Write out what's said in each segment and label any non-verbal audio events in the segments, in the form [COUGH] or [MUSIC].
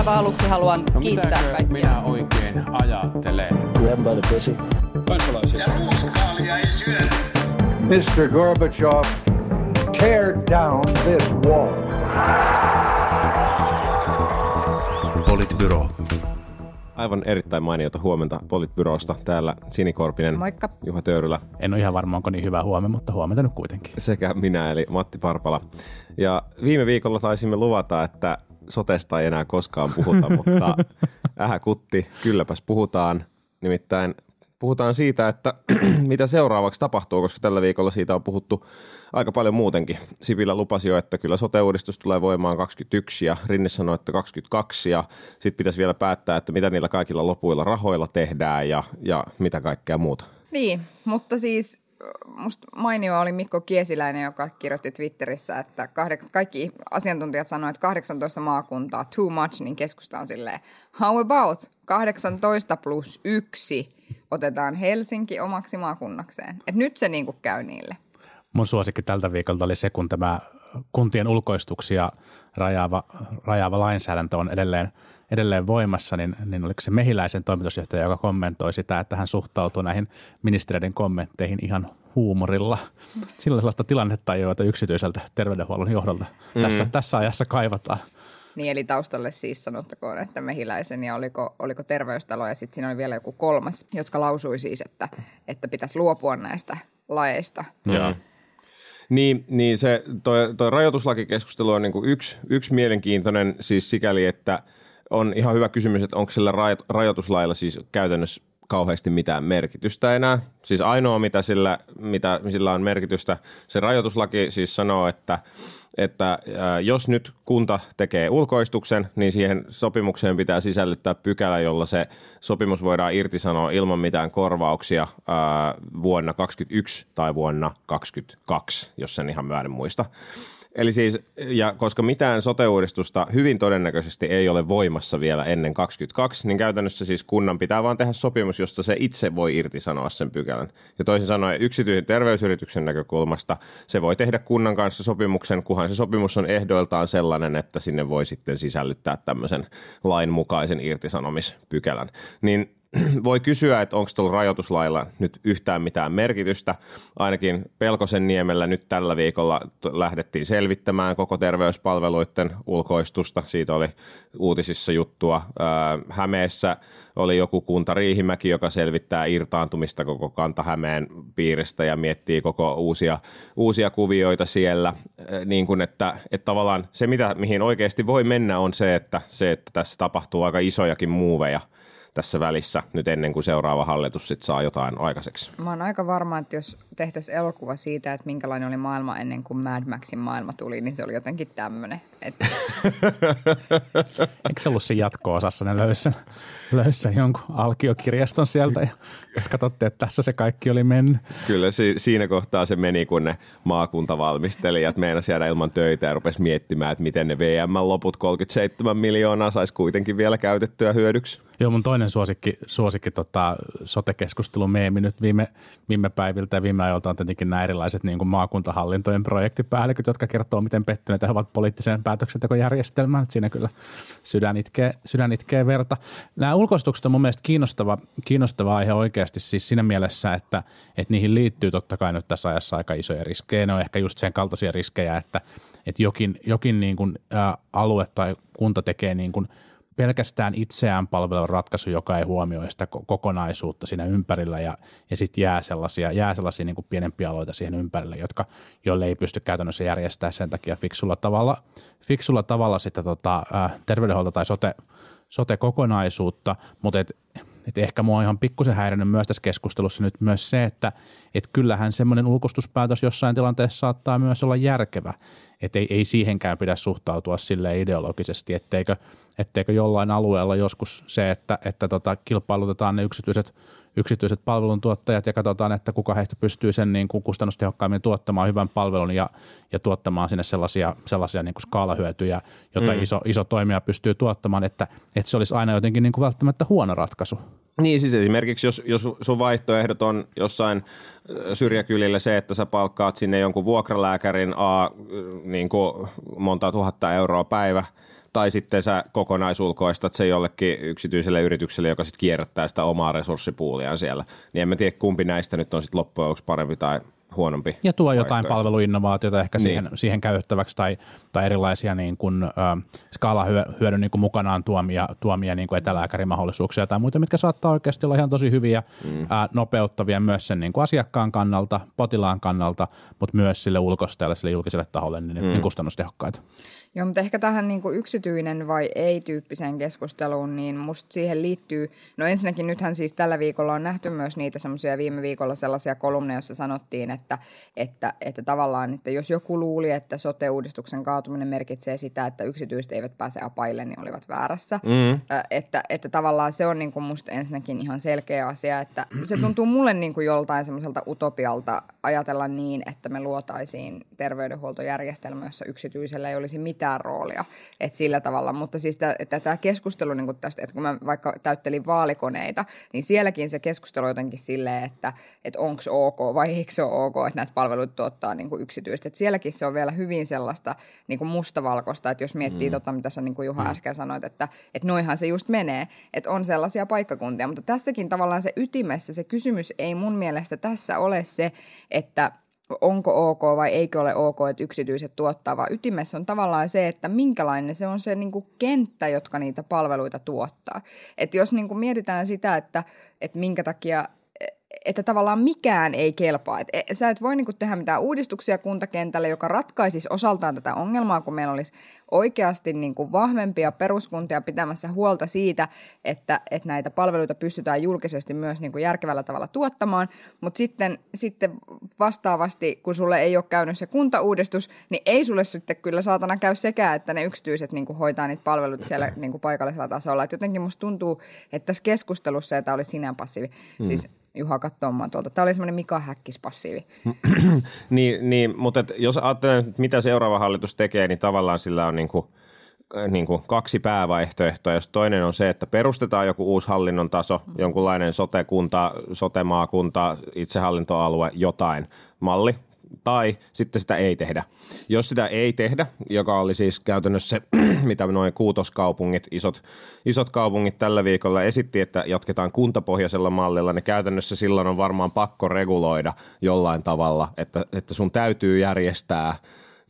aivan aluksi haluan No kiittää kaikkia. minä oikein ajattelen? Grab by the pussy. kansalaisia. Ja ruuskaalia ei syödä. Mr. Gorbachev, tear down this wall. Politbyro. Aivan erittäin mainiota huomenta Politbyrosta. Täällä Sinikorpinen, Moikka. Juha Töyrylä En ole ihan varma, onko niin hyvä huomenta, mutta huomenta nyt kuitenkin. sekä minä eli Matti Parpala. Ja viime viikolla taisimme luvata, että sotesta ei enää koskaan puhuta, mutta [LAUGHS] ähä kutti, kylläpäs puhutaan. Nimittäin puhutaan siitä, että [CLEARS THROAT] mitä seuraavaksi tapahtuu, koska tällä viikolla siitä on puhuttu aika paljon muutenkin. Sipilä lupasi jo, että kyllä sote-uudistus tulee voimaan 21 ja Rinne sanoi, että 22 ja sitten pitäisi vielä päättää, että mitä niillä kaikilla lopuilla rahoilla tehdään ja, ja mitä kaikkea muuta. Niin, mutta siis musta mainio oli Mikko Kiesiläinen, joka kirjoitti Twitterissä, että kahdek- kaikki asiantuntijat sanoivat, että 18 maakuntaa, too much, niin keskusta on silleen, how about 18 plus 1 otetaan Helsinki omaksi maakunnakseen. Et nyt se niinku käy niille. Mun suosikki tältä viikolta oli se, kun tämä kuntien ulkoistuksia rajaava, rajaava lainsäädäntö on edelleen, edelleen voimassa, niin, niin oliko se mehiläisen toimitusjohtaja, joka kommentoi sitä, että hän suhtautuu näihin ministeriöiden kommentteihin ihan huumorilla. Sillä on sellaista tilannetta, joita yksityiseltä terveydenhuollon johdolta mm. tässä, tässä ajassa kaivataan. Niin eli taustalle siis sanottakoon, että Mehiläisen ja oliko, oliko terveystalo ja sitten siinä oli vielä joku kolmas, jotka lausui siis, että, että pitäisi luopua näistä laeista. Joo. Niin, niin se, toi, toi rajoituslakikeskustelu on niinku yksi, yksi mielenkiintoinen siis sikäli, että on ihan hyvä kysymys, että onko sillä rajo- rajoituslailla siis käytännössä kauheasti mitään merkitystä enää. Siis ainoa, mitä sillä, mitä sillä on merkitystä, se rajoituslaki siis sanoo, että, että jos nyt kunta tekee ulkoistuksen, niin siihen sopimukseen pitää sisällyttää pykälä, jolla se sopimus voidaan irtisanoa ilman mitään korvauksia vuonna 2021 tai vuonna 2022, jos sen ihan väärin muista. Eli siis, ja koska mitään sote-uudistusta hyvin todennäköisesti ei ole voimassa vielä ennen 22, niin käytännössä siis kunnan pitää vaan tehdä sopimus, josta se itse voi irtisanoa sen pykälän. Ja toisin sanoen yksityisen terveysyrityksen näkökulmasta se voi tehdä kunnan kanssa sopimuksen, kunhan se sopimus on ehdoiltaan sellainen, että sinne voi sitten sisällyttää tämmöisen lainmukaisen irtisanomispykälän. Niin [CLEARS THROAT] voi kysyä, että onko tuolla rajoituslailla nyt yhtään mitään merkitystä. Ainakin Pelkosen niemellä nyt tällä viikolla lähdettiin selvittämään koko terveyspalveluiden ulkoistusta. Siitä oli uutisissa juttua. Hämeessä oli joku kunta Riihimäki, joka selvittää irtaantumista koko Kanta-Hämeen piiristä ja miettii koko uusia, uusia kuvioita siellä. Niin kuin että, että tavallaan se, mitä, mihin oikeasti voi mennä, on se, että, se, että tässä tapahtuu aika isojakin muuveja – tässä välissä nyt ennen kuin seuraava hallitus sit saa jotain aikaiseksi. Mä oon aika varma, että jos tehtäisiin elokuva siitä, että minkälainen oli maailma ennen kuin Mad Maxin maailma tuli, niin se oli jotenkin tämmöinen. Että Eikö se ollut se jatko-osassa, ne löysi, löysi jonkun alkiokirjaston sieltä ja katsotte, että tässä se kaikki oli mennyt. Kyllä si- siinä kohtaa se meni, kun ne maakuntavalmistelijat meinasi jäädä ilman töitä ja rupesi miettimään, että miten ne VM loput 37 miljoonaa saisi kuitenkin vielä käytettyä hyödyksi. Joo, mun toinen suosikki, suosikki tota, sote-keskustelun meemi nyt viime, viime päiviltä ja viime ajoilta on tietenkin nämä erilaiset niin kuin maakuntahallintojen projektipäälliköt, jotka kertoo, miten pettyneitä he ovat poliittiseen päätöksentekojärjestelmään. Siinä kyllä sydän itkee, sydän itkee verta. Nämä ulkoistukset on mun mielestä kiinnostava, kiinnostava aihe oikeasti siis siinä mielessä, että, että niihin liittyy totta kai nyt tässä ajassa aika isoja riskejä. Ne on ehkä just sen kaltaisia riskejä, että, että jokin, jokin niin kuin, ä, alue tai kunta tekee niin kuin – pelkästään itseään palveleva ratkaisu, joka ei huomioi sitä ko- kokonaisuutta siinä ympärillä ja, ja sitten jää sellaisia, jää sellaisia niin kuin pienempiä aloita siihen ympärille, jotka, joille ei pysty käytännössä järjestämään sen takia fiksulla tavalla, fiksulla tavalla sitä tota, ää, terveydenhuolto- tai sote, sote-kokonaisuutta, mutta et, et ehkä mua on ihan pikkusen häirinnyt myös tässä keskustelussa nyt myös se, että et kyllähän semmoinen ulkoistuspäätös jossain tilanteessa saattaa myös olla järkevä. Että ei, ei siihenkään pidä suhtautua sille ideologisesti, etteikö, etteikö jollain alueella joskus se, että, että tota, kilpailutetaan ne yksityiset, yksityiset palveluntuottajat ja katsotaan, että kuka heistä pystyy sen niin kuin kustannustehokkaimmin tuottamaan hyvän palvelun ja, ja tuottamaan sinne sellaisia, sellaisia niin kuin skaalahyötyjä, joita mm. iso, iso toimija pystyy tuottamaan, että, että se olisi aina jotenkin niin kuin välttämättä huono ratkaisu. Niin siis esimerkiksi jos, jos sun vaihtoehdot on jossain syrjäkylillä se, että sä palkkaat sinne jonkun vuokralääkärin A niin kuin monta tuhatta euroa päivä, tai sitten sä kokonaisulkoistat se jollekin yksityiselle yritykselle, joka sitten kierrättää sitä omaa resurssipuuliaan siellä. Niin en mä tiedä, kumpi näistä nyt on sitten loppujen lopuksi parempi tai huonompi. Ja tuo jotain palveluinnovaatiota ehkä Niin. siihen, siihen käytettäväksi tai, tai erilaisia niin kuin, ö, skaalahyödyn niin kuin mukanaan tuomia, tuomia niin kuin etälääkärimahdollisuuksia tai muita, mitkä saattaa oikeasti olla ihan tosi hyviä, mm. ää, nopeuttavia myös sen niin kuin asiakkaan kannalta, potilaan kannalta, mutta myös sille ulkoistajalle, sille julkiselle taholle niin, mm. niin kustannustehokkaita. Joo, mutta ehkä tähän niin kuin yksityinen vai ei-tyyppiseen keskusteluun, niin musta siihen liittyy, no ensinnäkin nythän siis tällä viikolla on nähty myös niitä semmoisia viime viikolla sellaisia kolumneja, joissa sanottiin, että, että, että tavallaan, että jos joku luuli, että sote-uudistuksen kaatuminen merkitsee sitä, että yksityiset eivät pääse apaille, niin olivat väärässä. Mm. Että, että tavallaan se on niin kuin musta ensinnäkin ihan selkeä asia, että se tuntuu mulle niin kuin joltain semmoiselta utopialta ajatella niin, että me luotaisiin terveydenhuoltojärjestelmä, jossa yksityisellä ei olisi mitään roolia. Että sillä tavalla, mutta siis tämä, että tämä keskustelu niin tästä, että kun mä vaikka täyttelin vaalikoneita, niin sielläkin se keskustelu jotenkin silleen, että, että onko ok vai eikö se ole ok, että näitä palveluita tuottaa niin kuin yksityistä. Että sielläkin se on vielä hyvin sellaista niin kuin mustavalkoista, että jos miettii mm. tota, mitä sä niin kuin Juha mm. äsken sanoit, että, että noihan se just menee, että on sellaisia paikkakuntia, mutta tässäkin tavallaan se ytimessä, se kysymys ei mun mielestä tässä ole se, että onko ok vai eikö ole ok, että yksityiset tuottaa, vaan ytimessä on tavallaan se, että minkälainen se on se niin kuin kenttä, jotka niitä palveluita tuottaa. Että jos niin kuin mietitään sitä, että, että minkä takia että tavallaan mikään ei kelpaa. Et e- sä et voi niinku tehdä mitään uudistuksia kuntakentälle, joka ratkaisisi osaltaan tätä ongelmaa, kun meillä olisi oikeasti niinku vahvempia peruskuntia pitämässä huolta siitä, että, että näitä palveluita pystytään julkisesti myös niinku järkevällä tavalla tuottamaan. Mutta sitten, sitten vastaavasti, kun sulle ei ole käynyt se kuntauudistus, niin ei sulle sitten kyllä saatana käy sekään, että ne yksityiset niinku hoitaa niitä palveluita siellä niinku paikallisella tasolla. Et jotenkin musta tuntuu, että tässä keskustelussa, ja tämä oli sinä passiivi, mm. siis Juha katsoo mua tuolta. Tämä oli semmoinen Mika Häkkis-passiivi. [CLEARS THROAT] niin, niin, mutta et jos ajattelen, mitä seuraava hallitus tekee, niin tavallaan sillä on niin kuin, niin kuin kaksi päävaihtoehtoa. Jos toinen on se, että perustetaan joku uusi hallinnon taso, jonkunlainen sote-kunta, sote-maakunta, itsehallintoalue, jotain malli, tai sitten sitä ei tehdä. Jos sitä ei tehdä, joka oli siis käytännössä se, [CLEARS THROAT] mitä noin kuutoskaupungit, isot, isot kaupungit tällä viikolla esitti, että jatketaan kuntapohjaisella mallilla, niin käytännössä silloin on varmaan pakko reguloida jollain tavalla, että, että sun täytyy järjestää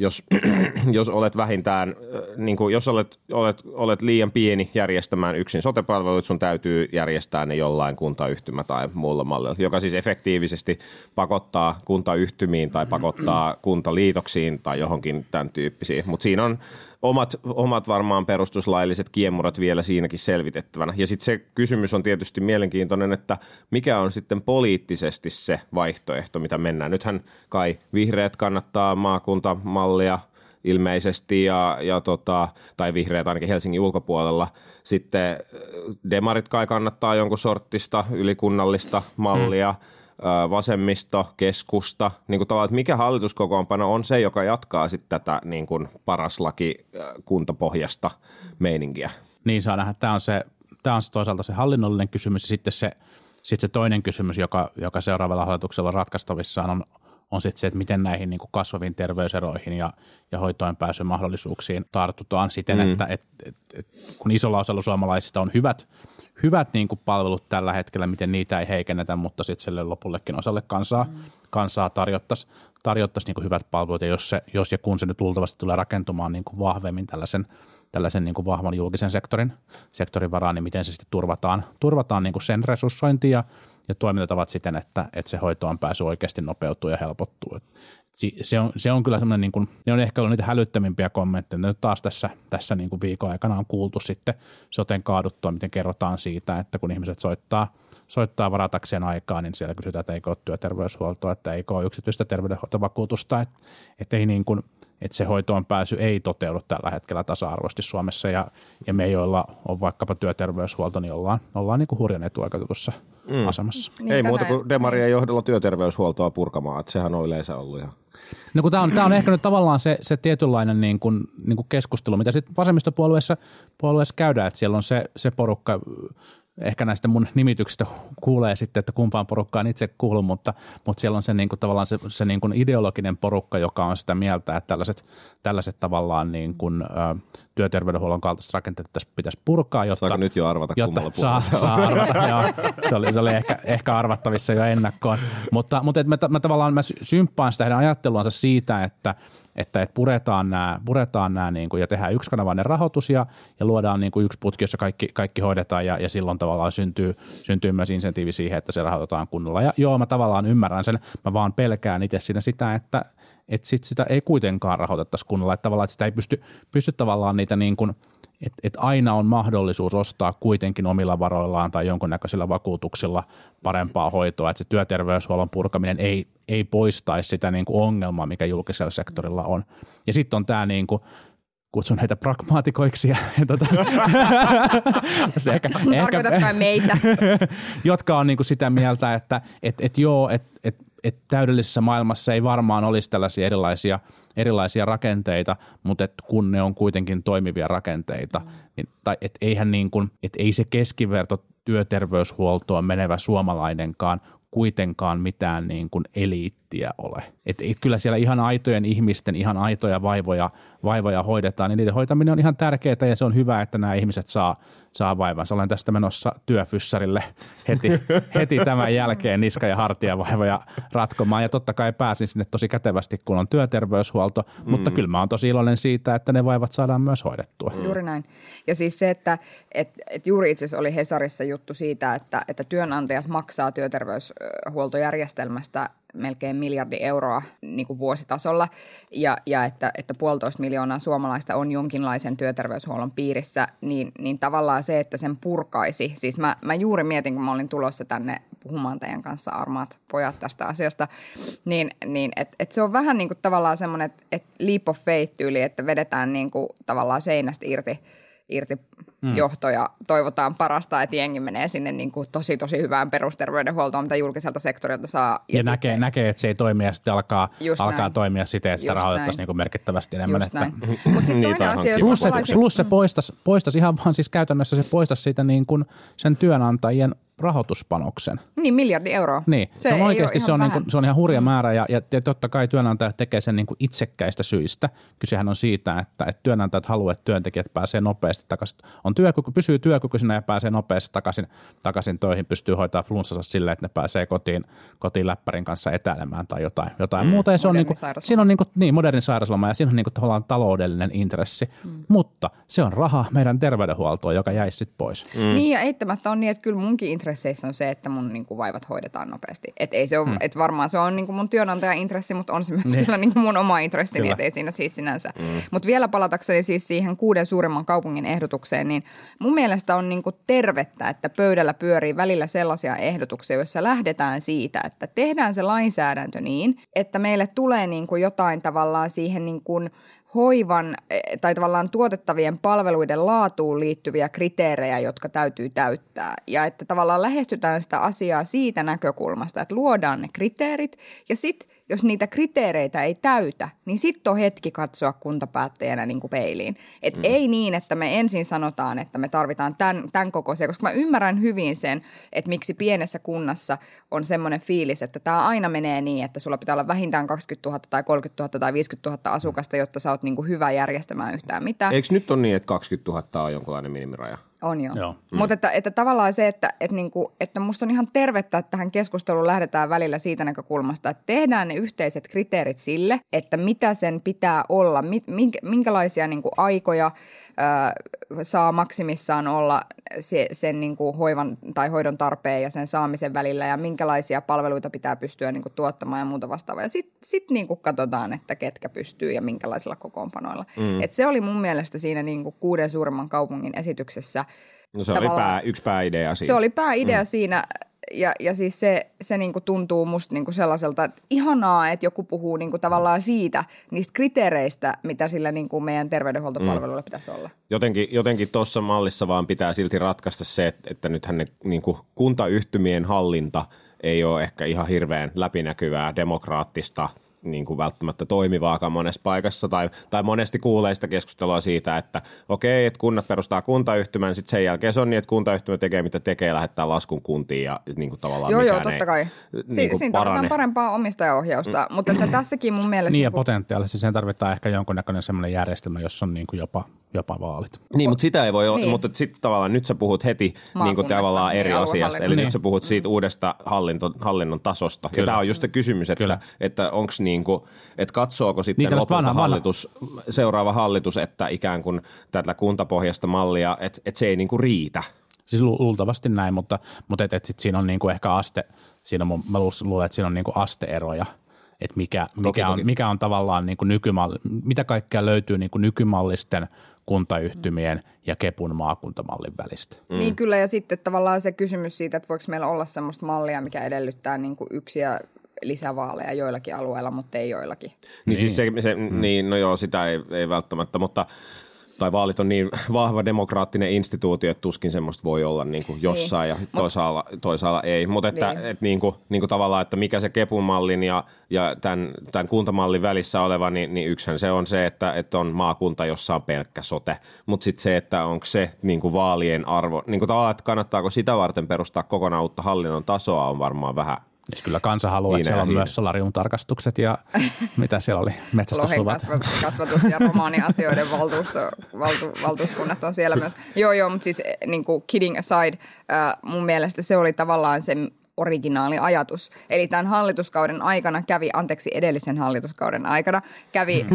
jos, [CLEARS THROAT] jos olet vähintään, niin kuin jos olet, olet, olet liian pieni järjestämään yksin sotepalveluit, sun täytyy järjestää ne jollain kuntayhtymä tai muulla mallilla, joka siis efektiivisesti pakottaa kuntayhtymiin tai pakottaa kuntaliitoksiin tai johonkin tämän tyyppisiin. Mutta siinä on omat, omat varmaan perustuslailliset kiemurat vielä siinäkin selvitettävänä. Ja sitten se kysymys on tietysti mielenkiintoinen, että mikä on sitten poliittisesti se vaihtoehto, mitä mennään. Nythän kai vihreät kannattaa maakuntamallia ilmeisesti, ja, ja tota, tai vihreät ainakin Helsingin ulkopuolella. Sitten demarit kai kannattaa jonkun sorttista ylikunnallista mallia. Mm vasemmisto, keskusta, niin kuin tavallaan, että mikä hallituskokoonpano on se, joka jatkaa sitten tätä niin kuin paras laki kuntapohjasta meininkiä. Niin saa nähdä, tämä on se, tämä on se toisaalta se hallinnollinen kysymys ja sitten se, sitten se toinen kysymys, joka, joka seuraavalla hallituksella ratkaistavissaan on, on sitten se, että miten näihin niin kuin kasvaviin terveyseroihin ja, ja hoitoon pääsyn mahdollisuuksiin tartutaan siten, mm. että et, et, et, kun isolla osalla suomalaisista on hyvät, hyvät niin kuin palvelut tällä hetkellä, miten niitä ei heikennetä, mutta sitten sille lopullekin osalle kansaa, mm. kansaa tarjottaisiin tarjottaisi niin kuin hyvät palvelut, ja jos, se, jos ja kun se nyt luultavasti tulee rakentumaan niin kuin vahvemmin tällaisen, tällaisen niin kuin vahvan julkisen sektorin, sektorin varaan, niin miten se sitten turvataan, turvataan niin kuin sen resurssointi ja, ja toimintatavat siten, että, että se hoitoon pääsy oikeasti nopeutuu ja helpottuu. Et se on, se on kyllä semmoinen, niin kuin, ne on ehkä ollut niitä hälyttävimpiä kommentteja. Nyt taas tässä, tässä niin kuin viikon aikana on kuultu sitten soten kaaduttua, miten kerrotaan siitä, että kun ihmiset soittaa, soittaa varatakseen aikaa, niin siellä kysytään, että eikö ole työterveyshuoltoa, että eikö ole yksityistä terveydenhoitovakuutusta, että, että, ei niin kuin, että se hoitoon pääsy ei toteudu tällä hetkellä tasa-arvoisesti Suomessa ja, ja me, joilla on vaikkapa työterveyshuolto, niin ollaan, ollaan niin kuin hurjan etuoikeutetussa mm. asemassa. Niin, ei muuta kuin demarien johdolla työterveyshuoltoa purkamaan, että sehän on yleensä ollut ihan No kun tämä on, tämä on ehkä nyt tavallaan se, se tietynlainen niin kuin, niin kuin keskustelu, mitä sitten vasemmistopuolueessa puolueessa käydään, että siellä on se, se porukka, ehkä näistä mun nimityksistä kuulee sitten, että kumpaan porukkaan itse kuulun, mutta, mutta siellä on se niin kuin, tavallaan se, se niin kuin ideologinen porukka, joka on sitä mieltä, että tällaiset, tällaiset tavallaan niin kuin, ä, työterveydenhuollon kaltaiset rakenteet pitäisi purkaa, jotta, Saako nyt jo arvata, jotta saa, saa arvata, joo. Se oli, se oli ehkä, ehkä arvattavissa jo ennakkoon. Mutta, mutta et mä, mä, tavallaan mä symppaan sitä heidän ajatteluansa siitä, että – että, että puretaan nämä, puretaan nämä niin kuin, ja tehdään yksikanavainen rahoitus ja, ja luodaan niin kuin yksi putki, jossa kaikki, kaikki hoidetaan ja, ja silloin tavallaan syntyy, syntyy myös insentiivi siihen, että se rahoitetaan kunnolla. Ja joo, mä tavallaan ymmärrän sen, mä vaan pelkään itse siinä sitä, että, että sit sitä ei kuitenkaan rahoitettaisi kunnolla, että tavallaan että sitä ei pysty, pysty tavallaan niitä niin kuin – että et aina on mahdollisuus ostaa kuitenkin omilla varoillaan tai jonkunnäköisillä vakuutuksilla parempaa hoitoa, että se työterveyshuollon purkaminen ei, ei poistaisi sitä niin kuin ongelmaa, mikä julkisella sektorilla on. Ja sitten on tämä niin kuin, kutsun heitä pragmaatikoiksi. Ja, tota, [LAUGHS] se ehkä, ehkä, meitä? [LAUGHS] jotka on niin kuin sitä mieltä, että et, et joo, että et, että täydellisessä maailmassa ei varmaan olisi tällaisia erilaisia, erilaisia rakenteita, mutta et kun ne on kuitenkin toimivia rakenteita, mm. niin, tai et eihän niin kuin, et ei se keskiverto työterveyshuoltoon menevä suomalainenkaan kuitenkaan mitään niin kuin eliittiä ole. Et, et kyllä siellä ihan aitojen ihmisten, ihan aitoja vaivoja, vaivoja hoidetaan, niin niiden hoitaminen on ihan tärkeää ja se on hyvä, että nämä ihmiset saa, saa vaivansa. Olen tästä menossa työfyssarille heti, [LAUGHS] heti tämän jälkeen niska- ja hartiavaivoja ratkomaan ja totta kai pääsin sinne tosi kätevästi, kun on työterveyshuolto, mm. mutta kyllä mä oon tosi iloinen siitä, että ne vaivat saadaan myös hoidettua. Mm. Juuri näin. Ja siis se, että et, et juuri itse asiassa oli Hesarissa juttu siitä, että, että työnantajat maksaa työterveyshuoltojärjestelmästä melkein miljardi euroa niin kuin vuositasolla. Ja, ja että, että puolitoista miljoonaa suomalaista on jonkinlaisen työterveyshuollon piirissä, niin, niin tavallaan se, että sen purkaisi, siis mä, mä juuri mietin, kun mä olin tulossa tänne puhumaan teidän kanssa armaat pojat tästä asiasta, niin, niin että et se on vähän niin kuin tavallaan semmoinen, että et leap of faith tyyli, että vedetään niin kuin tavallaan seinästä irti, irti mm. johto ja toivotaan parasta, että jengi menee sinne niin kuin tosi tosi hyvään perusterveydenhuoltoon, mitä julkiselta sektorilta saa. Ja, ja näkee, näkee, että se ei toimi ja sitten alkaa, alkaa toimia siten, että sitä rahoitettaisiin niin kuin merkittävästi enemmän. Just että... Mutta sitten [LAUGHS] toinen asia, jos plus, se, plus se poistaisi, poistaisi ihan vaan siis käytännössä se poistaisi siitä niin kuin sen työnantajien rahoituspanoksen. Niin, miljardi euroa. Niin, se, se on oikeasti se on, niin kuin, se on ihan hurja mm. määrä ja, ja, ja totta kai työnantajat tekee sen niin kuin itsekkäistä syistä. Kysehän on siitä, että, että työnantajat haluavat, että työntekijät pääsee nopeasti takaisin. On työkyky, pysyy työkykyisenä ja pääsee nopeasti takaisin, takaisin töihin, pystyy hoitaa flunssansa silleen, että ne pääsee kotiin, kotiin läppärin kanssa etäilemään tai jotain, jotain mm. muuta. Ja se on, niin kuin, siinä on niin, kuin, niin, moderni sairausloma ja siinä on niin kuin, tavallaan taloudellinen intressi, mm. mutta se on raha meidän terveydenhuoltoon, joka jäisi sitten pois. Mm. Niin ja eittämättä on niin, että kyllä munkin intresseissä on se, että mun niin kuin, vaivat hoidetaan nopeasti. Et ei se ole, mm. et varmaan se on niin kuin mun työnantajan intressi, mutta on se myös niin. kyllä niin kuin mun oma intressini, että ei siinä siis sinänsä. Mm. Mutta vielä palatakseni siis siihen kuuden suurimman kaupungin ehdotukseen, niin mun mielestä on niin kuin tervettä, että pöydällä pyörii välillä sellaisia ehdotuksia, joissa lähdetään siitä, että tehdään se lainsäädäntö niin, että meille tulee niin kuin jotain tavallaan siihen niin kuin – hoivan e, tai tavallaan tuotettavien palveluiden laatuun liittyviä kriteerejä, jotka täytyy täyttää. Ja että tavallaan lähestytään sitä asiaa siitä näkökulmasta, että luodaan ne kriteerit ja sitten jos niitä kriteereitä ei täytä, niin sitten on hetki katsoa kuntapäättäjänä niin kuin peiliin. Et mm. ei niin, että me ensin sanotaan, että me tarvitaan tämän, tämän kokoisia, koska mä ymmärrän hyvin sen, että miksi pienessä kunnassa on semmoinen fiilis, että tämä aina menee niin, että sulla pitää olla vähintään 20 000 tai 30 000 tai 50 000 asukasta, jotta sä oot niin kuin hyvä järjestämään yhtään mitään. Eikö nyt ole niin, että 20 000 on jonkunlainen minimiraja? On jo. joo. Mm. Mutta että, että tavallaan se, että, että, niinku, että musta on ihan tervettä, että tähän keskusteluun lähdetään välillä siitä näkökulmasta, että tehdään ne yhteiset kriteerit sille, että mitä sen pitää olla, minkälaisia niinku aikoja saa maksimissaan olla se, sen niinku hoivan tai hoidon tarpeen ja sen saamisen välillä ja minkälaisia palveluita pitää pystyä niinku tuottamaan ja muuta vastaavaa. Ja sitten sit niinku katsotaan, että ketkä pystyy ja minkälaisilla kokoonpanoilla. Mm. Et se oli mun mielestä siinä niinku kuuden suurimman kaupungin esityksessä – No se oli pää, yksi pääidea siinä. Se oli pääidea mm. siinä ja, ja siis se, se niinku tuntuu musta niinku sellaiselta, että ihanaa, että joku puhuu niinku tavallaan siitä, niistä kriteereistä, mitä sillä niinku meidän terveydenhuoltopalveluilla mm. pitäisi olla. Jotenkin, jotenkin tuossa mallissa vaan pitää silti ratkaista se, että, että nythän ne niinku kuntayhtymien hallinta ei ole ehkä ihan hirveän läpinäkyvää, demokraattista – niin kuin välttämättä toimivaakaan monessa paikassa, tai, tai monesti kuulee sitä keskustelua siitä, että okei, että kunnat perustaa kuntayhtymän, sitten sen jälkeen se on niin, että kuntayhtymä tekee mitä tekee, lähettää laskun kuntiin ja niin kuin tavallaan Joo, joo, totta ei, kai. Si- niin kuin siinä tarvitaan parempaa omistajaohjausta, mm. mutta että tässäkin mun mielestä... Niin ja potentiaalisesti sen tarvitaan ehkä jonkunnäköinen semmoinen järjestelmä, jossa on niin kuin jopa, jopa vaalit. Niin, mutta sitä ei voi olla, Niin. niin. mutta sitten tavallaan nyt sä puhut heti niin kuin tavallaan eri niin, asiasta. Eli aluehallinnosta. nyt sä puhut siitä uudesta hallinto, hallinnon tasosta. Kyllä. Ja tämä on just se kysymys, Kyllä. että, että onko niin kuin, että katsooko sitten Niin, niin, lopulta vanha- vanha- hallitus, seuraava hallitus, että ikään kuin tätä kuntapohjasta mallia, että, että se ei niin kuin riitä. Siis lu- luultavasti näin, mutta, mutta et, et sit siinä on niinku ehkä aste, siinä on, mun- mä lu- luulen, että siinä on niinku asteeroja, että mikä, mikä, toki. on, mikä on tavallaan niinku nykymalli, mitä kaikkea löytyy niinku nykymallisten kuntayhtymien ja Kepun maakuntamallin välistä. Mm. Niin kyllä, ja sitten tavallaan se kysymys siitä, että voiko meillä olla semmoista mallia, mikä edellyttää niin kuin yksiä lisävaaleja joillakin alueilla, mutta ei joillakin. Niin, niin. siis se, se mm. niin, no joo, sitä ei, ei välttämättä, mutta tai vaalit on niin vahva demokraattinen instituutio, että tuskin semmoista voi olla niin kuin jossain niin. ja toisaalla, toisaalla ei. Mutta että Niin. et niin kuin, niin kuin tavallaan, että mikä se kepumallin ja, ja tämän, tämän kuntamallin välissä oleva, niin, niin yksihän se on se, että, että on maakunta, jossa on pelkkä sote. Mutta sitten se, että onko se niin kuin vaalien arvo, niin kuin tavallaan, että kannattaako sitä varten perustaa kokonaan uutta hallinnon tasoa, on varmaan vähän Siis kyllä kansa haluaa, että siellä on hiine. myös solarium tarkastukset ja [LAUGHS] mitä siellä oli, metsästysluvat. kasva- kasvatus- ja romaaniasioiden valtuusto, valtu, valtuuskunnat on siellä [LAUGHS] myös. Joo, joo, mutta siis niin kuin kidding aside, äh, mun mielestä se oli tavallaan se originaali ajatus. Eli tämän hallituskauden aikana kävi, anteeksi edellisen hallituskauden aikana, kävi,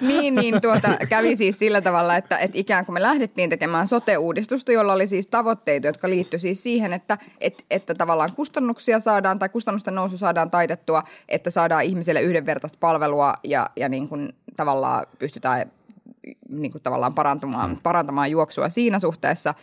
[LAUGHS] niin, niin tuota, kävi siis sillä tavalla, että, että ikään kuin me lähdettiin tekemään sote-uudistusta, jolla oli siis tavoitteita, jotka liittyi siis siihen, että, että, että tavallaan kustannuksia saadaan tai kustannusten nousu saadaan taitettua, että saadaan ihmisille yhdenvertaista palvelua ja, ja niin kuin tavallaan pystytään niin kuin tavallaan parantamaan, mm. parantamaan juoksua siinä suhteessa,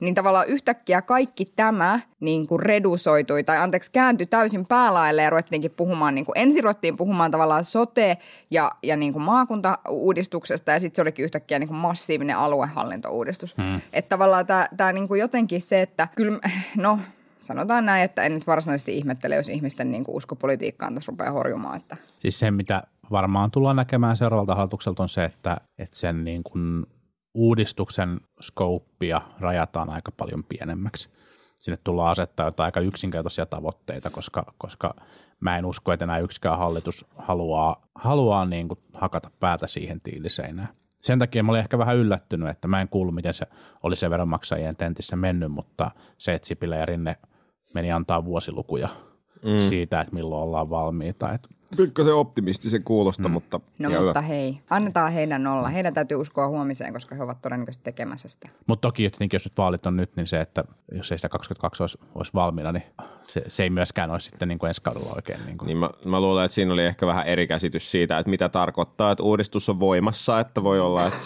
niin tavallaan yhtäkkiä kaikki tämä niin kuin redusoitui tai anteeksi kääntyi täysin päälaille ja ruvettiinkin puhumaan, niin kuin ensin ruvettiin puhumaan tavallaan sote- ja, ja niin kuin maakuntauudistuksesta ja sitten se olikin yhtäkkiä niin kuin massiivinen aluehallintouudistus. Mm. Että tavallaan tämä, tämä niin kuin jotenkin se, että kyllä, [LAUGHS] no sanotaan näin, että en nyt varsinaisesti ihmettele, jos ihmisten niin kuin usko politiikkaan tässä rupeaa horjumaan, että Siis se, mitä varmaan tullaan näkemään seuraavalta hallitukselta on se, että, että sen niin kuin uudistuksen skouppia rajataan aika paljon pienemmäksi. Sinne tullaan asettaa jotain aika yksinkertaisia tavoitteita, koska, koska mä en usko, että enää yksikään hallitus haluaa, haluaa niin kuin hakata päätä siihen tiiliseinään. Sen takia mä olin ehkä vähän yllättynyt, että mä en kuullut, miten se oli se veronmaksajien tentissä mennyt, mutta se, että Sipilä ja Rinne meni antaa vuosilukuja mm. siitä, että milloin ollaan valmiita. Että pikkasen optimistisen kuulosta, mm. mutta... No ja mutta hei, annetaan heidän olla. Heidän täytyy uskoa huomiseen, koska he ovat todennäköisesti tekemässä sitä. Mutta toki tietenkin, jos nyt vaalit on nyt, niin se, että jos ei sitä 22 olisi, olisi valmiina, niin se, se ei myöskään olisi sitten niin kuin ensi kaudella oikein. Niin kuin. Niin mä, mä luulen, että siinä oli ehkä vähän eri käsitys siitä, että mitä tarkoittaa, että uudistus on voimassa, että voi olla, että,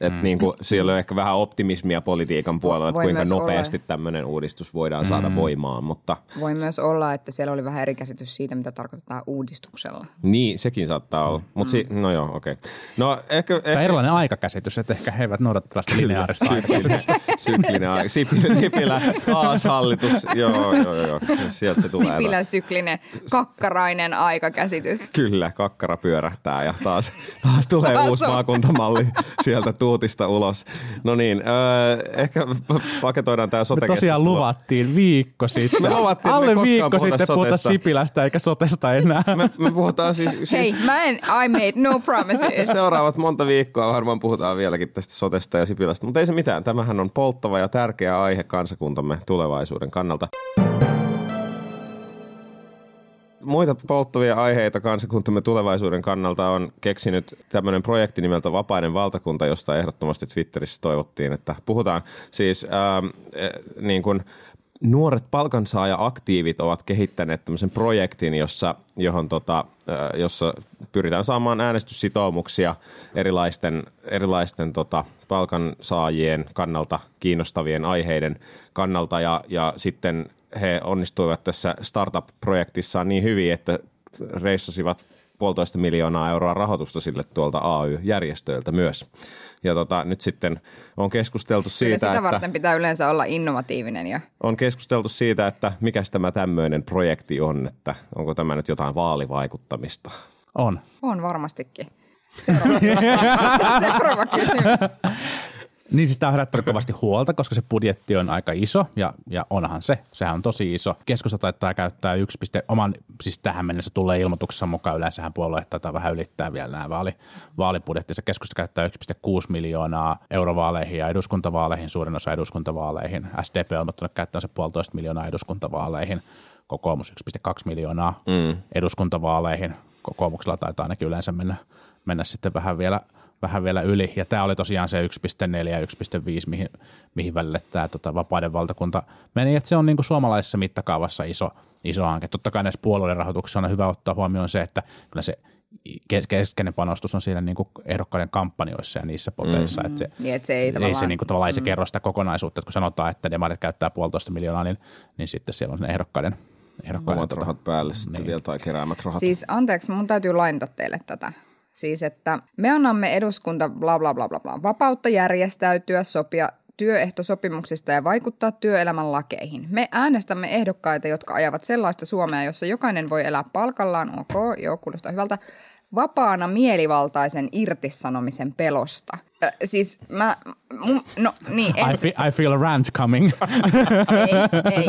että mm. niin kuin, siellä on ehkä vähän optimismia politiikan puolella, että Voi kuinka nopeasti olla. tämmöinen uudistus voidaan saada voimaan, mutta Voi myös olla, että siellä oli vähän eri käsitys siitä, mitä tarkoitetaan uudistuksella. niin, sekin saattaa olla. Mut si- no joo, okei. Okay. No ehkä... Tai ehkä erilainen aikakäsitys, että ehkä he eivät noudata tällaista lineaarista aikakäsitystä. syklinen aika. Sipilä, Sipilä taas hallitus. Joo, joo, joo, joo. Sieltä se tulee. Sipilän syklinen, kakkarainen aikakäsitys. Kyllä, kakkara pyörähtää ja taas, taas tulee Taas uusi on. maakuntamalli sieltä tuutista ulos. No niin, öö, ehkä paketoidaan tämä Me sote tosiaan luvattiin viikko sitten. Me luvattiin, me Alle koskaan viikko puhuta sitten puhuta. Sipilästä eikä sotesta enää. Me, me puhutaan siis, siis Hei, mä en, I made no promises. seuraavat monta viikkoa varmaan puhutaan vieläkin tästä sotesta ja Sipilästä, mutta ei se mitään. Tämähän on polttava ja tärkeä aihe kansakuntamme tulevaisuuden kannalta. Muita polttavia aiheita kansakuntamme tulevaisuuden kannalta on keksinyt tämmöinen projekti nimeltä Vapainen valtakunta, josta ehdottomasti Twitterissä toivottiin, että puhutaan. Siis ähm, eh, niin kuin nuoret palkansaaja-aktiivit ovat kehittäneet tämmöisen projektin, jossa, johon tota, äh, jossa pyritään saamaan äänestyssitoumuksia erilaisten, erilaisten tota, palkansaajien kannalta kiinnostavien aiheiden kannalta. Ja, ja sitten he onnistuivat tässä startup-projektissaan niin hyvin, että reissasivat puolitoista miljoonaa euroa rahoitusta sille tuolta AY-järjestöiltä myös. Ja tota, nyt sitten on keskusteltu Kyllä siitä, sitä että varten pitää yleensä olla innovatiivinen ja on keskusteltu siitä, että mikä tämä tämmöinen projekti on, että onko tämä nyt jotain vaalivaikuttamista. On. on varmastikin. Seuraava, [LAUGHS] Seuraava kysymys. [LAUGHS] Niin siis tämä on herättänyt kovasti huolta, koska se budjetti on aika iso ja, ja onhan se. Sehän on tosi iso. Keskusta taitaa käyttää yksi piste, oman, siis tähän mennessä tulee ilmoituksessa mukaan. Yleensähän puolueet taitaa vähän ylittää vielä nämä vaali, vaalibudjettinsa. Keskusta käyttää 1,6 miljoonaa eurovaaleihin ja eduskuntavaaleihin, suurin osa eduskuntavaaleihin. SDP on ilmoittanut käyttämänsä puolitoista miljoonaa eduskuntavaaleihin. Kokoomus 1,2 miljoonaa mm. eduskuntavaaleihin. Kokoomuksella taitaa ainakin yleensä mennä, mennä sitten vähän vielä – vähän vielä yli. Ja tämä oli tosiaan se 1,4 ja 1,5, mihin, mihin välille tämä tota, vapaiden valtakunta meni. Että se on niin kuin suomalaisessa mittakaavassa iso, iso hanke. Totta kai näissä puolueiden rahoituksissa on hyvä ottaa huomioon se, että kyllä se keskeinen panostus on siinä niin kuin ehdokkaiden kampanjoissa ja niissä poteissa. Mm. Että se, Niin, että se ei ei tavallaan... se, niin kuin, tavallaan ei se kerro sitä kokonaisuutta, että kun sanotaan, että demarit käyttää puolitoista miljoonaa, niin, niin sitten siellä on ne ehdokkaiden, ehdokkaiden Omat tota- rahat päälle sitten niin. vielä tai keräämät rahat. Siis anteeksi, mun täytyy lainata teille tätä. Siis, että me annamme eduskunta bla bla bla bla bla vapautta järjestäytyä, sopia työehtosopimuksista ja vaikuttaa työelämän lakeihin. Me äänestämme ehdokkaita, jotka ajavat sellaista Suomea, jossa jokainen voi elää palkallaan, ok, joo, kuulostaa hyvältä, vapaana mielivaltaisen irtisanomisen pelosta. Ö, siis mä, mun, no niin, I, ens, fe- I feel a rant coming. [LAUGHS] ei, ei.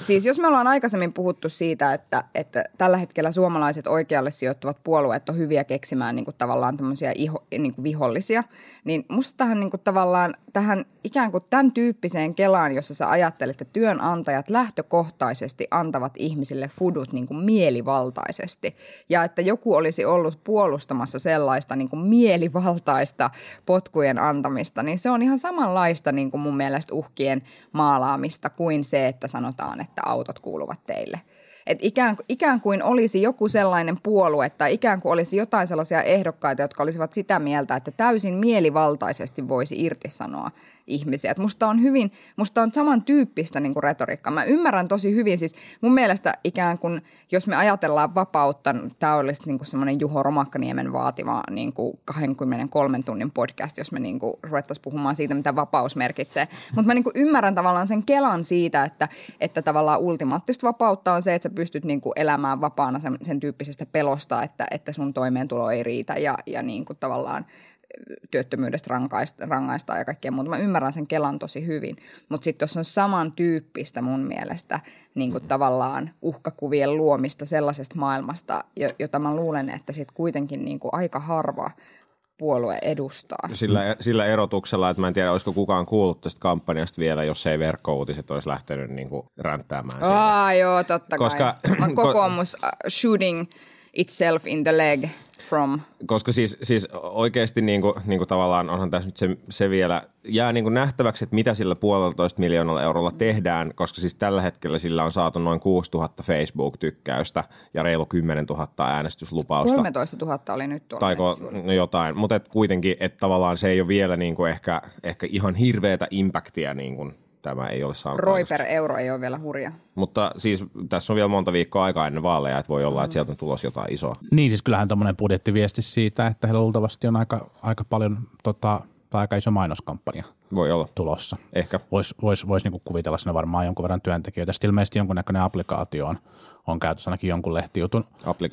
Siis jos me ollaan aikaisemmin puhuttu siitä, että, että tällä hetkellä suomalaiset oikealle sijoittuvat puolueet on hyviä keksimään niin kuin tavallaan tämmöisiä iho, niin kuin vihollisia, niin musta tähän niin kuin tavallaan tähän ikään kuin tämän tyyppiseen kelaan, jossa sä ajattelet, että työnantajat lähtökohtaisesti antavat ihmisille fudut niin kuin mielivaltaisesti ja että joku olisi ollut puolustamassa sellaista niin kuin mielivaltaista potkujen antamista, niin se on ihan samanlaista niin kuin mun mielestä uhkien maalaamista kuin se, että sanotaan, että autot kuuluvat teille. Et ikään, ikään kuin olisi joku sellainen puolue tai ikään kuin olisi jotain sellaisia ehdokkaita, jotka olisivat sitä mieltä, että täysin mielivaltaisesti voisi irtisanoa ihmisiä. Et musta on hyvin, musta on samantyyppistä niin kuin retoriikkaa. Mä ymmärrän tosi hyvin, siis mun mielestä ikään kuin, jos me ajatellaan vapautta, tämä olisi niin semmoinen Juho Romakkaniemen vaativa niin kuin 23 tunnin podcast, jos me niin kuin ruvettaisiin puhumaan siitä, mitä vapaus merkitsee. Mutta mä niin kuin ymmärrän tavallaan sen kelan siitä, että, että tavallaan ultimaattista vapautta on se, että sä pystyt niin kuin elämään vapaana sen, sen tyyppisestä pelosta, että, että sun toimeentulo ei riitä ja, ja niin kuin tavallaan työttömyydestä rangaista, rangaistaan ja kaikkea muuta. Mä ymmärrän sen Kelan tosi hyvin, mutta sitten jos on samantyyppistä mun mielestä niin kuin tavallaan uhkakuvien luomista sellaisesta maailmasta, jo- jota mä luulen, että sitten kuitenkin niin kuin aika harva puolue edustaa. Sillä, sillä erotuksella, että mä en tiedä, olisiko kukaan kuullut tästä kampanjasta vielä, jos ei verkkouutiset olisi lähtenyt niin kuin ränttäämään. Aa, joo, totta Koska- kai. Kokoomus uh, shooting itself in the leg from Koska siis, siis oikeasti niin kuin, niin kuin tavallaan onhan tässä nyt se, se vielä, jää niin kuin nähtäväksi, että mitä sillä puolitoista miljoonalla eurolla tehdään, koska siis tällä hetkellä sillä on saatu noin 6000 Facebook-tykkäystä ja reilu 10 000 äänestyslupausta. 13 000 oli nyt tuolla. Taiko no jotain, mutta et kuitenkin, että tavallaan se ei ole vielä niin kuin ehkä, ehkä ihan hirveätä impactia niin kuin tämä ei ole saanut. Roi per euro ei ole vielä hurja. Mutta siis tässä on vielä monta viikkoa aikaa ennen vaaleja, että voi olla, että sieltä on tulos jotain isoa. Niin siis kyllähän tuommoinen budjettiviesti siitä, että heillä luultavasti on aika, aika paljon tota, tai aika iso mainoskampanja Voi olla. tulossa. Ehkä. Voisi vois, vois niinku kuvitella sinne varmaan jonkun verran työntekijöitä. Sitten ilmeisesti jonkunnäköinen applikaatio on, on käytössä ainakin jonkun lehtijutun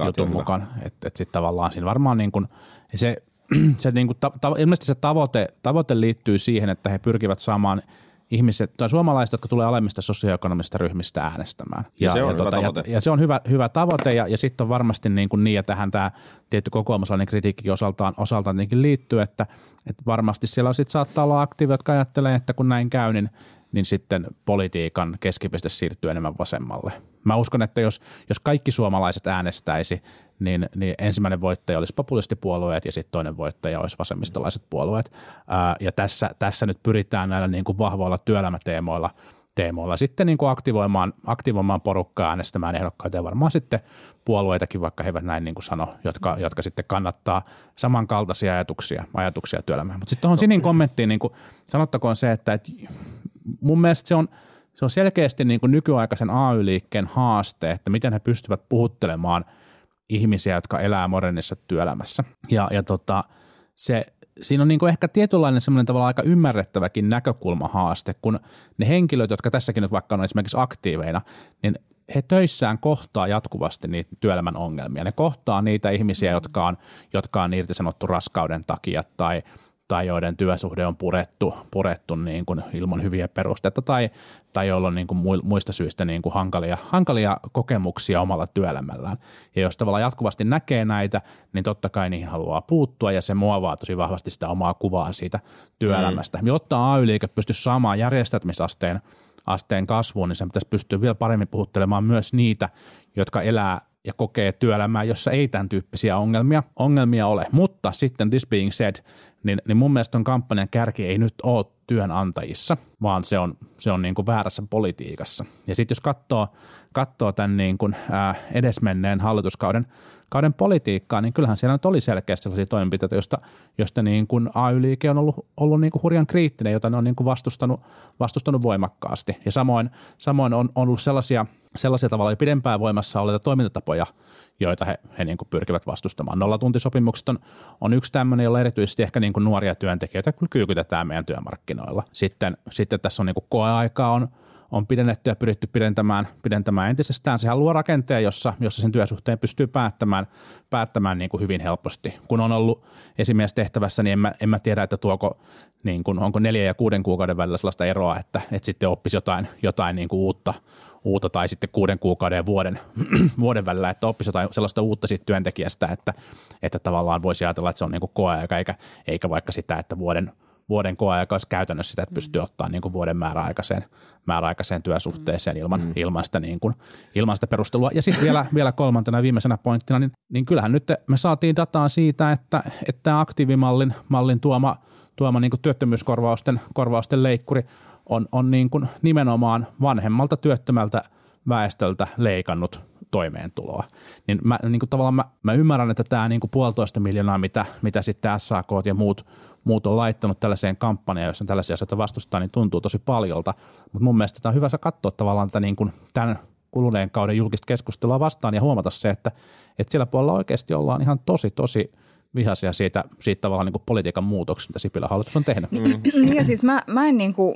jutun hyvä. mukaan. Että et sitten tavallaan siinä varmaan niin kuin, se, [CLEARS THROAT] se niin kuin, ta, ta, ilmeisesti se tavoite, tavoite liittyy siihen, että he pyrkivät saamaan ihmiset tai suomalaiset, jotka tulee alemmista sosioekonomisista ryhmistä äänestämään. Ja se on hyvä ja, tavoite. ja, se on hyvä, hyvä tavoite ja, ja sitten on varmasti niin, kuin niin ja tähän tämä tietty kokoomuslainen kritiikki osaltaan, osaltaan liittyy, että, että varmasti siellä sit saattaa olla aktiivi, jotka ajattelee, että kun näin käy, niin niin sitten politiikan keskipiste siirtyy enemmän vasemmalle. Mä uskon, että jos, jos kaikki suomalaiset äänestäisi, niin, niin ensimmäinen voittaja olisi populistipuolueet ja sitten toinen voittaja olisi vasemmistolaiset puolueet. Ää, ja tässä, tässä nyt pyritään näillä niin kuin vahvoilla työelämäteemoilla teemoilla sitten niin kuin aktivoimaan, aktivoimaan porukkaa äänestämään ehdokkaita ja varmaan sitten puolueitakin, vaikka he eivät näin niin kuin sano, jotka, jotka sitten kannattaa samankaltaisia ajatuksia, ajatuksia työelämään. Mutta sitten tuohon Sinin kommenttiin niin kuin sanottakoon se, että et mun mielestä se on, se on selkeästi niin kuin nykyaikaisen AY-liikkeen haaste, että miten he pystyvät puhuttelemaan ihmisiä, jotka elää modernissa työelämässä. Ja, ja tota, se, siinä on niin kuin ehkä tietynlainen semmoinen tavalla aika ymmärrettäväkin näkökulmahaaste, kun ne henkilöt, jotka tässäkin nyt vaikka on esimerkiksi aktiiveina, niin he töissään kohtaa jatkuvasti niitä työelämän ongelmia. Ne kohtaa niitä ihmisiä, jotka on, jotka on irtisanottu raskauden takia tai – tai joiden työsuhde on purettu, purettu niin kuin ilman hyviä perusteita tai, tai joilla on niin kuin muista syistä niin kuin hankalia, hankalia kokemuksia omalla työelämällään. Ja jos tavallaan jatkuvasti näkee näitä, niin totta kai niihin haluaa puuttua ja se muovaa tosi vahvasti sitä omaa kuvaa siitä työelämästä. Mm. Jotta AY-liike pystyisi saamaan järjestäytymisasteen asteen kasvuun, niin se pitäisi pystyä vielä paremmin puhuttelemaan myös niitä, jotka elää ja kokee työelämää, jossa ei tämän tyyppisiä ongelmia, ongelmia ole. Mutta sitten this being said, niin, niin mun mielestä on kampanjan kärki ei nyt ole työnantajissa, vaan se on, se on niin kuin väärässä politiikassa. Ja sitten jos katsoo, katsoo tämän niin kuin, ää, edesmenneen hallituskauden kauden politiikkaa, niin kyllähän siellä nyt oli selkeästi sellaisia toimenpiteitä, joista, joista niin kuin AY-liike on ollut, ollut niin kuin hurjan kriittinen, jota ne on niin kuin vastustanut, vastustanut voimakkaasti. Ja samoin, samoin on, on ollut sellaisia, sellaisia tavalla pidempään voimassa olleita toimintatapoja, joita he, he niin kuin pyrkivät vastustamaan. Nollatuntisopimukset on, on yksi tämmöinen, jolla erityisesti ehkä niin kuin nuoria työntekijöitä kyllä kyykytetään meidän työmarkkinoilla. Sitten, sitten tässä on niin kuin koeaikaa on, on pidennetty ja pyritty pidentämään, pidentämään entisestään. Sehän luo rakenteen, jossa, jossa sen työsuhteen pystyy päättämään, päättämään niin kuin hyvin helposti. Kun on ollut esimies tehtävässä, niin en mä, en mä tiedä, että tuoko, niin kuin, onko neljä ja kuuden kuukauden välillä sellaista eroa, että, että sitten oppisi jotain, jotain niin kuin uutta, uutta tai sitten kuuden kuukauden ja vuoden, [CLEARS THROAT] vuoden välillä, että oppisi jotain sellaista uutta siitä työntekijästä, että, että tavallaan voisi ajatella, että se on niin kuin koeaika eikä, eikä vaikka sitä, että vuoden – vuoden koeaika olisi käytännössä sitä, että pystyy ottaa niin kuin vuoden määräaikaiseen, määräaikaiseen työsuhteeseen ilman, mm. ilman, sitä, niin kuin, ilman sitä perustelua. Ja sitten vielä, vielä kolmantena viimeisenä pointtina, niin, niin kyllähän nyt me saatiin dataa siitä, että, että aktiivimallin mallin tuoma, tuoma niin kuin työttömyyskorvausten korvausten leikkuri on, on niin kuin nimenomaan vanhemmalta työttömältä väestöltä leikannut toimeentuloa. Niin mä, niin kuin tavallaan mä, mä ymmärrän, että tämä niin kuin puolitoista miljoonaa, mitä, mitä sitten SAK ja muut, muut on laittanut tällaiseen kampanjaan, jossa tällaisia asioita vastustaa, niin tuntuu tosi paljolta. Mutta mun mielestä tämä on hyvä katsoa tavallaan että niin kuin tämän kuluneen kauden julkista keskustelua vastaan ja huomata se, että, että siellä puolella oikeasti ollaan ihan tosi, tosi – vihaisia siitä, siitä tavallaan niin kuin politiikan muutoksesta, mitä Sipilän hallitus on tehnyt. Mm. Niin ja siis mä, mä en niin kuin,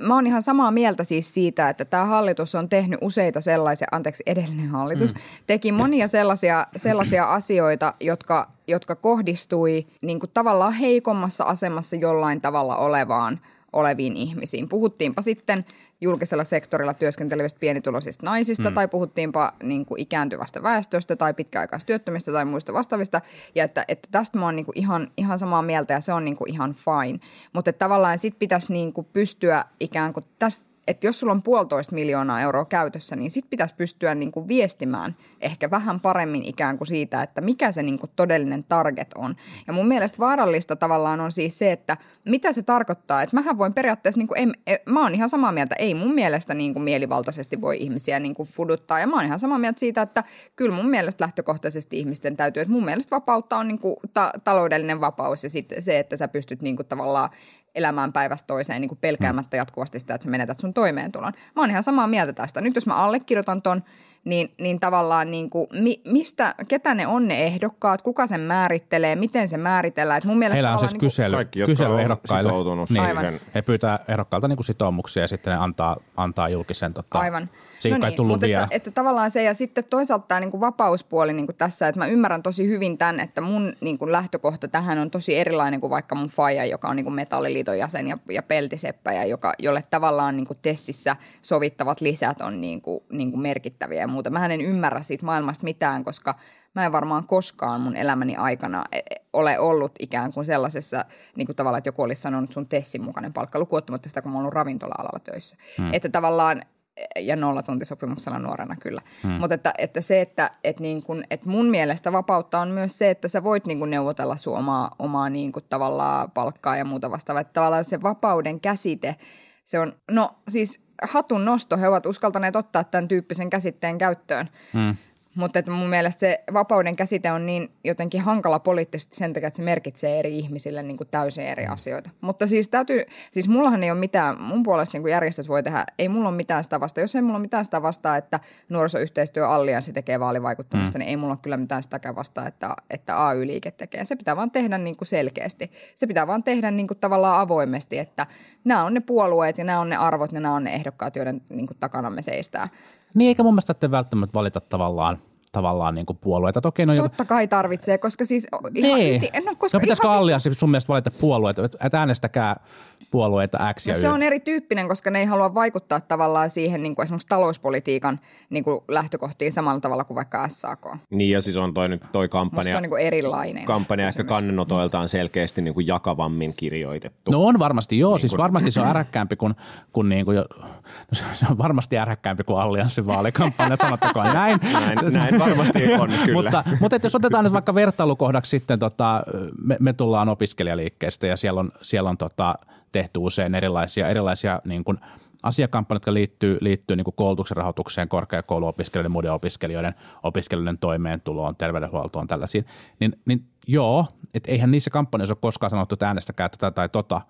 mä oon ihan samaa mieltä siis siitä, että tämä hallitus on tehnyt useita sellaisia, anteeksi edellinen hallitus, mm. teki monia sellaisia, sellaisia asioita, jotka, jotka kohdistui niin kuin tavallaan heikommassa asemassa jollain tavalla olevaan oleviin ihmisiin. Puhuttiinpa sitten julkisella sektorilla työskentelevistä pienituloisista naisista mm. tai puhuttiinpa niin kuin ikääntyvästä väestöstä tai pitkäaikaistyöttömistä tai muista vastaavista. Ja että, että tästä mä oon niin kuin ihan, ihan samaa mieltä ja se on niin kuin ihan fine. Mutta tavallaan sit pitäisi niin kuin pystyä ikään kuin tästä että jos sulla on puolitoista miljoonaa euroa käytössä, niin sit pitäisi pystyä niin kuin viestimään ehkä vähän paremmin ikään kuin siitä, että mikä se niin kuin todellinen target on. Ja mun mielestä vaarallista tavallaan on siis se, että mitä se tarkoittaa. Että mähän voin periaatteessa, niin kuin, en, en, mä oon ihan samaa mieltä, ei mun mielestä niin kuin mielivaltaisesti voi ihmisiä niin kuin fuduttaa. Ja mä oon ihan samaa mieltä siitä, että kyllä mun mielestä lähtökohtaisesti ihmisten täytyy, että mun mielestä vapautta on niin kuin ta- taloudellinen vapaus ja sitten se, että sä pystyt niin kuin tavallaan elämään päivästä toiseen niin kuin pelkäämättä jatkuvasti sitä, että sä menetät sun toimeentulon. Mä oon ihan samaa mieltä tästä. Nyt jos mä allekirjoitan ton, niin, niin tavallaan niin kuin, mi, mistä, ketä ne on ne ehdokkaat, kuka sen määrittelee, miten se määritellään. Et mun mielestä Heillä on siis niin kysely, Kaikki, kysely on ehdokkaille. sitoutunut niin, siihen. He pyytää ehdokkailta niin kuin sitoumuksia ja sitten ne antaa, antaa julkisen. Tota, Aivan. Se ei no niin, tullut mutta vielä. että, että, tavallaan se ja sitten toisaalta tämä niin kuin vapauspuoli niin kuin tässä, että mä ymmärrän tosi hyvin tämän, että mun niin kuin lähtökohta tähän on tosi erilainen kuin vaikka mun faija, joka on niin kuin metalliliiton jäsen ja, ja peltiseppä ja joka, jolle tavallaan niin kuin tessissä sovittavat lisät on niin kuin, niin kuin merkittäviä ja muuta. Mä en ymmärrä siitä maailmasta mitään, koska mä en varmaan koskaan mun elämäni aikana e, e, ole ollut ikään kuin sellaisessa niin kuin tavallaan, että joku olisi sanonut sun tessin mukainen palkka, lukuottamatta sitä, kun mä oon ollut ravintola-alalla töissä. Hmm. Että tavallaan ja nollatuntisopimuksella nuorena kyllä. Hmm. Mutta että, että se, että, että, niin kun, että mun mielestä vapautta on myös se, että sä voit niin kun neuvotella sun omaa, omaa niin kun tavallaan palkkaa ja muuta vastaavaa. Että tavallaan se vapauden käsite, se on, no siis hatun nosto, he ovat uskaltaneet ottaa tämän tyyppisen käsitteen käyttöön. Hmm Mutta että mun mielestä se vapauden käsite on niin jotenkin hankala poliittisesti sen takia, että se merkitsee eri ihmisille niin kuin täysin eri asioita. Mutta siis täytyy, siis mullahan ei ole mitään, mun puolesta niin kuin järjestöt voi tehdä, ei mulla ole mitään sitä vastaa. Jos ei mulla ole mitään sitä vastaa, että nuorisoyhteistyö Allianssi tekee vaalivaikuttamista, mm. niin ei mulla ole kyllä mitään sitäkään vastaa, että, että AY-liike tekee. Se pitää vaan tehdä niin kuin selkeästi. Se pitää vaan tehdä niin kuin tavallaan avoimesti, että nämä on ne puolueet ja nämä on ne arvot ja nämä on ne ehdokkaat, joiden niin kuin takana me seistää. Niin, eikä mun mielestä välttämättä valita tavallaan tavallaan niin kuin puolueita. Toki no Totta kai tarvitsee, koska siis... Ihan, ei. No, koska no pitäisikö ihan... allianssi sun mielestä valita puolueita, että äänestäkää puolueita X ja no, Y? se on erityyppinen, koska ne ei halua vaikuttaa tavallaan siihen niin kuin esimerkiksi talouspolitiikan niin kuin lähtökohtiin samalla tavalla kuin vaikka SAK. Niin ja siis on toi, nyt toi kampanja. Musta se on niin kuin erilainen. Kampanja ehkä kannanotoiltaan selkeästi niin kuin jakavammin kirjoitettu. No on varmasti, joo. Niin siis varmasti se on äräkkäämpi kuin, kuin, niin kuin jo, se on varmasti äräkkäämpi kuin allianssin vaalikampanja, sanottakoon [LAUGHS] näin. näin. Näin varmasti on, kyllä. [LAUGHS] mutta, mutta että jos otetaan nyt vaikka vertailukohdaksi sitten, tota, me, me tullaan opiskelijaliikkeestä ja siellä on, siellä on tota, tehty usein erilaisia, erilaisia niin kuin asiakampanjoita, jotka liittyy, liittyy niin kuin koulutuksen rahoitukseen, korkeakouluopiskelijoiden, muiden opiskelijoiden, opiskelijoiden toimeentuloon, terveydenhuoltoon, tällaisiin, niin, niin joo, että eihän niissä kampanjoissa ole koskaan sanottu, että äänestäkää tätä tai tota,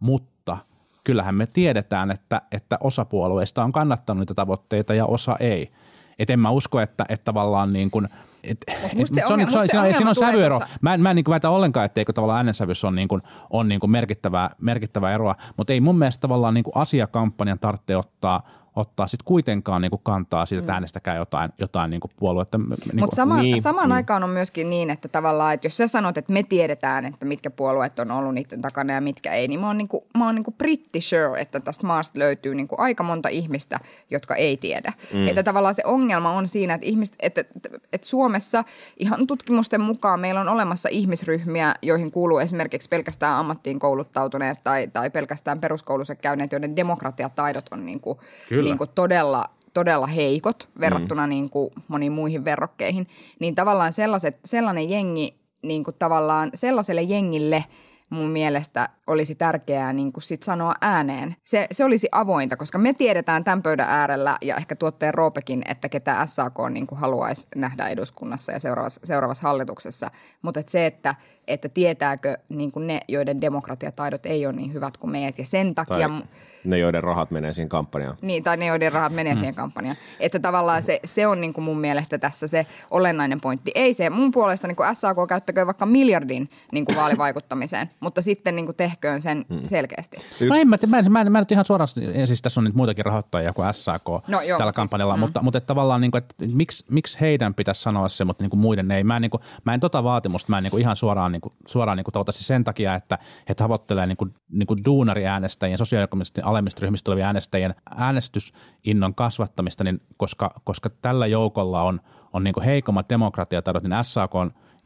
mutta kyllähän me tiedetään, että, että osa puolueista on kannattanut niitä tavoitteita ja osa ei. Et en mä usko, että, että tavallaan niin kuin, et, et, se, on, ongelma, se, on, siinä, siinä on sävyero. Mä en, mä en niin väitä ollenkaan, etteikö tavallaan äänensävyys on, niin kuin, on niin kuin merkittävää, merkittävää eroa, mutta ei mun mielestä tavallaan niin kuin asiakampanjan tarvitse ottaa – ottaa sitten kuitenkaan niin kuin kantaa siitä, että mm. äänestäkää jotain, jotain niin kuin puoluetta. Niin Mutta sama, niin, samaan mm. aikaan on myöskin niin, että tavallaan, että jos sä sanot, että me tiedetään, että mitkä puolueet on ollut niiden takana ja mitkä ei, niin mä oon, niin kuin, mä oon niin kuin pretty sure, että tästä maasta löytyy niin kuin aika monta ihmistä, jotka ei tiedä. Mm. Että tavallaan se ongelma on siinä, että, ihmiset, että, että, että Suomessa ihan tutkimusten mukaan meillä on olemassa ihmisryhmiä, joihin kuuluu esimerkiksi pelkästään ammattiin kouluttautuneet tai, tai pelkästään peruskoulussa käyneet, joiden demokratiataidot on niin kuin, Kyllä niin kuin todella todella heikot verrattuna mm. niin kuin moniin muihin verrokkeihin, niin tavallaan sellaiset, sellainen jengi, niin kuin tavallaan sellaiselle jengille mun mielestä olisi tärkeää niin kuin sit sanoa ääneen. Se, se olisi avointa, koska me tiedetään tämän pöydän äärellä ja ehkä tuotteen Roopekin, että ketä SAK niin kuin haluaisi nähdä eduskunnassa ja seuraavassa, seuraavassa hallituksessa. Mutta et se, että että tietääkö niin kuin ne, joiden demokratiataidot ei ole niin hyvät kuin meidät. Ja sen takia... Tai ne, joiden rahat menee siihen kampanjaan. Niin, tai ne, joiden rahat menee mm. siihen kampanjaan. Että tavallaan se, se on niin kuin mun mielestä tässä se olennainen pointti. Ei se, mun puolesta niin kuin SAK käyttäkö vaikka miljardin niin kuin vaalivaikuttamiseen, [LAUGHS] mutta sitten niin kuin tehköön sen mm. selkeästi. Yksi. No en mä, mä, mä, mä, mä nyt ihan suoraan, siis tässä on nyt muitakin rahoittajia kuin SAK no, joo, tällä siis, kampanjalla, mm. mutta, mutta että tavallaan niin kuin, että miksi, miksi heidän pitäisi sanoa se, mutta niin kuin muiden ei. Mä en, niin kuin, mä en tota vaatimusta, mä en niin kuin ihan suoraan niin kuin, suoraan niin kuin sen takia, että he tavoittelee niin kuin, niin kuin duunariäänestäjien, sosiaalisesti alemmista ryhmistä olevien äänestäjien äänestysinnon kasvattamista, niin koska, koska tällä joukolla on, on niin kuin heikommat demokratiataidot, niin SAK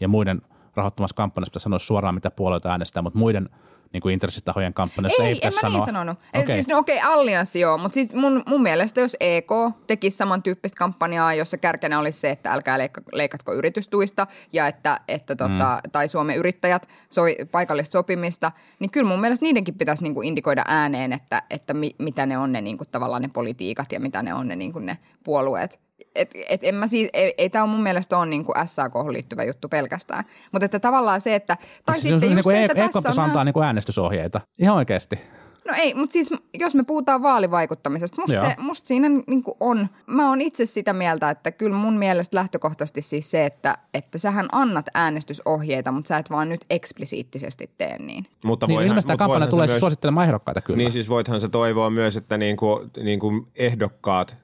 ja muiden rahoittamassa kampanjassa sanoa suoraan, mitä puolueita äänestää, mutta muiden – niin kuin intressitahojen kampanjassa ei, ei en mä niin sanonut. Okay. Siis, no okei, okay, allianssi joo, mutta siis mun, mun mielestä jos EK tekisi samantyyppistä kampanjaa, jossa kärkenä olisi se, että älkää leikka, leikatko yritystuista ja että, että tota, mm. tai Suomen yrittäjät soi paikallista sopimista, niin kyllä mun mielestä niidenkin pitäisi niin kuin indikoida ääneen, että, että mi, mitä ne on ne niin kuin tavallaan ne politiikat ja mitä ne on ne, niin kuin ne puolueet et, et en mä siis, ei, ei tämä mun mielestä ole niin kuin SAK liittyvä juttu pelkästään. Mutta että tavallaan se, että... Tai siis sitten just niin se, että e- tässä on... antaa niin kuin äänestysohjeita. Ihan oikeasti. No ei, mutta siis jos me puhutaan vaalivaikuttamisesta, musta, se, musta siinä niin on, mä oon itse sitä mieltä, että kyllä mun mielestä lähtökohtaisesti siis se, että, että sähän annat äänestysohjeita, mutta sä et vaan nyt eksplisiittisesti tee niin. Mutta niin ilmeisesti kampanja tulee myös, suosittelemaan ehdokkaita kyllä. Niin siis voithan se toivoa myös, että niin kuin, niin kuin ehdokkaat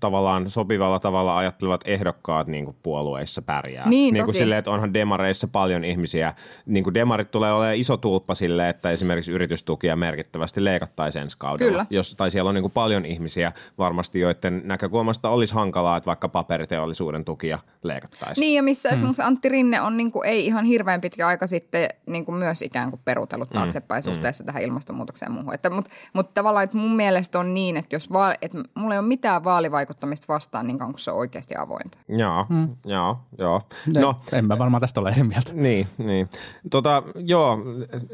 tavallaan sopivalla tavalla ajattelevat ehdokkaat niin kuin puolueissa pärjää. Niin, niin kuin silleen, että onhan demareissa paljon ihmisiä. Niin kuin demarit tulee olemaan iso tulppa sille, että esimerkiksi yritystukia merkittävästi leikattaisiin ensi kaudella. Kyllä. Jos, tai siellä on niin kuin paljon ihmisiä varmasti, joiden näkökulmasta olisi hankalaa, että vaikka paperiteollisuuden tukia leikattaisiin. Niin ja missä hmm. esimerkiksi Antti Rinne on niin kuin, ei ihan hirveän pitkä aika sitten niin kuin myös ikään kuin perutellut hmm. taaksepäin hmm. suhteessa hmm. tähän ilmastonmuutokseen ja muuhun. Mutta mut, mut tavallaan, että mun mielestä on niin, että jos vaan, että mulla ei ole mitään vaalivaikuttamista vastaan niin kauan kuin se on oikeasti avointa. Joo, mm. joo, joo. No, en mä varmaan tästä ole eri mieltä. Niin, niin. Tota, joo,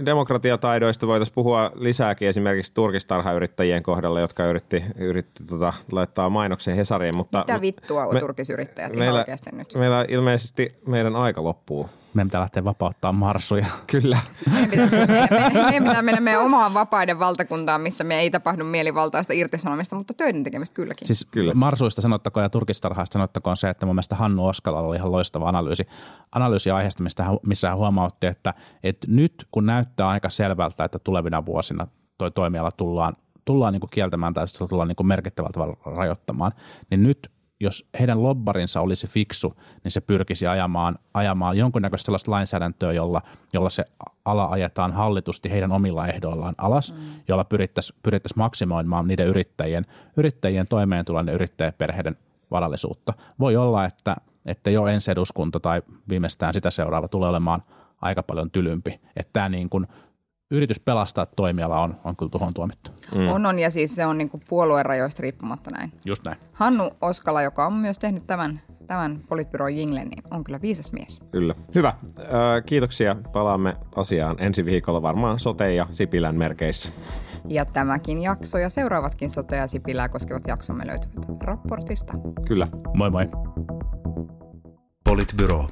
demokratiataidoista voitaisiin puhua lisääkin esimerkiksi turkistarhayrittäjien kohdalla, jotka yritti, yritti tota, laittaa mainoksen Hesariin. Mutta Mitä vittua on me- turkisyrittäjät meillä, ihan oikeasti nyt? meillä ilmeisesti meidän aika loppuu. Meidän pitää lähteä vapauttaa marsuja. Kyllä. Meidän pitää, me, me, meidän pitää mennä meidän omaan vapaiden valtakuntaan, missä me ei tapahdu mielivaltaista irtisanomista, mutta töiden tekemistä kylläkin. Siis Kyllä. Kyllä. marsuista sanottakoon ja turkistarhaista sanottakoon se, että mun mielestä Hannu Oskalalla oli ihan loistava analyysi, analyysi aiheesta, mistä hän, missä hän huomautti, että, että nyt kun näyttää aika selvältä, että tulevina vuosina toi toimiala tullaan, tullaan niin kuin kieltämään tai sitä tullaan niin kuin merkittävällä tavalla rajoittamaan, niin nyt jos heidän lobbarinsa olisi fiksu, niin se pyrkisi ajamaan, ajamaan jonkunnäköistä sellaista lainsäädäntöä, jolla, jolla se ala ajetaan hallitusti heidän omilla ehdoillaan alas, mm. jolla pyrittäisiin pyrittäisi maksimoimaan niiden yrittäjien, yrittäjien toimeentulon ja yrittäjäperheiden varallisuutta. Voi olla, että, että jo ensi eduskunta tai viimeistään sitä seuraava tulee olemaan aika paljon tylympi. Että tämä niin kuin yritys pelastaa toimiala on, on kyllä tuohon tuomittu. Mm. On, on, ja siis se on niinku puoluerajoista riippumatta näin. Just näin. Hannu Oskala, joka on myös tehnyt tämän, tämän Politbyron jinglen, niin on kyllä viisas mies. Kyllä. Hyvä. Ö, kiitoksia. Palaamme asiaan ensi viikolla varmaan sote- ja Sipilän merkeissä. Ja tämäkin jakso ja seuraavatkin sote- ja Sipilää koskevat jaksomme löytyvät raportista. Kyllä. Moi moi. Politbyro.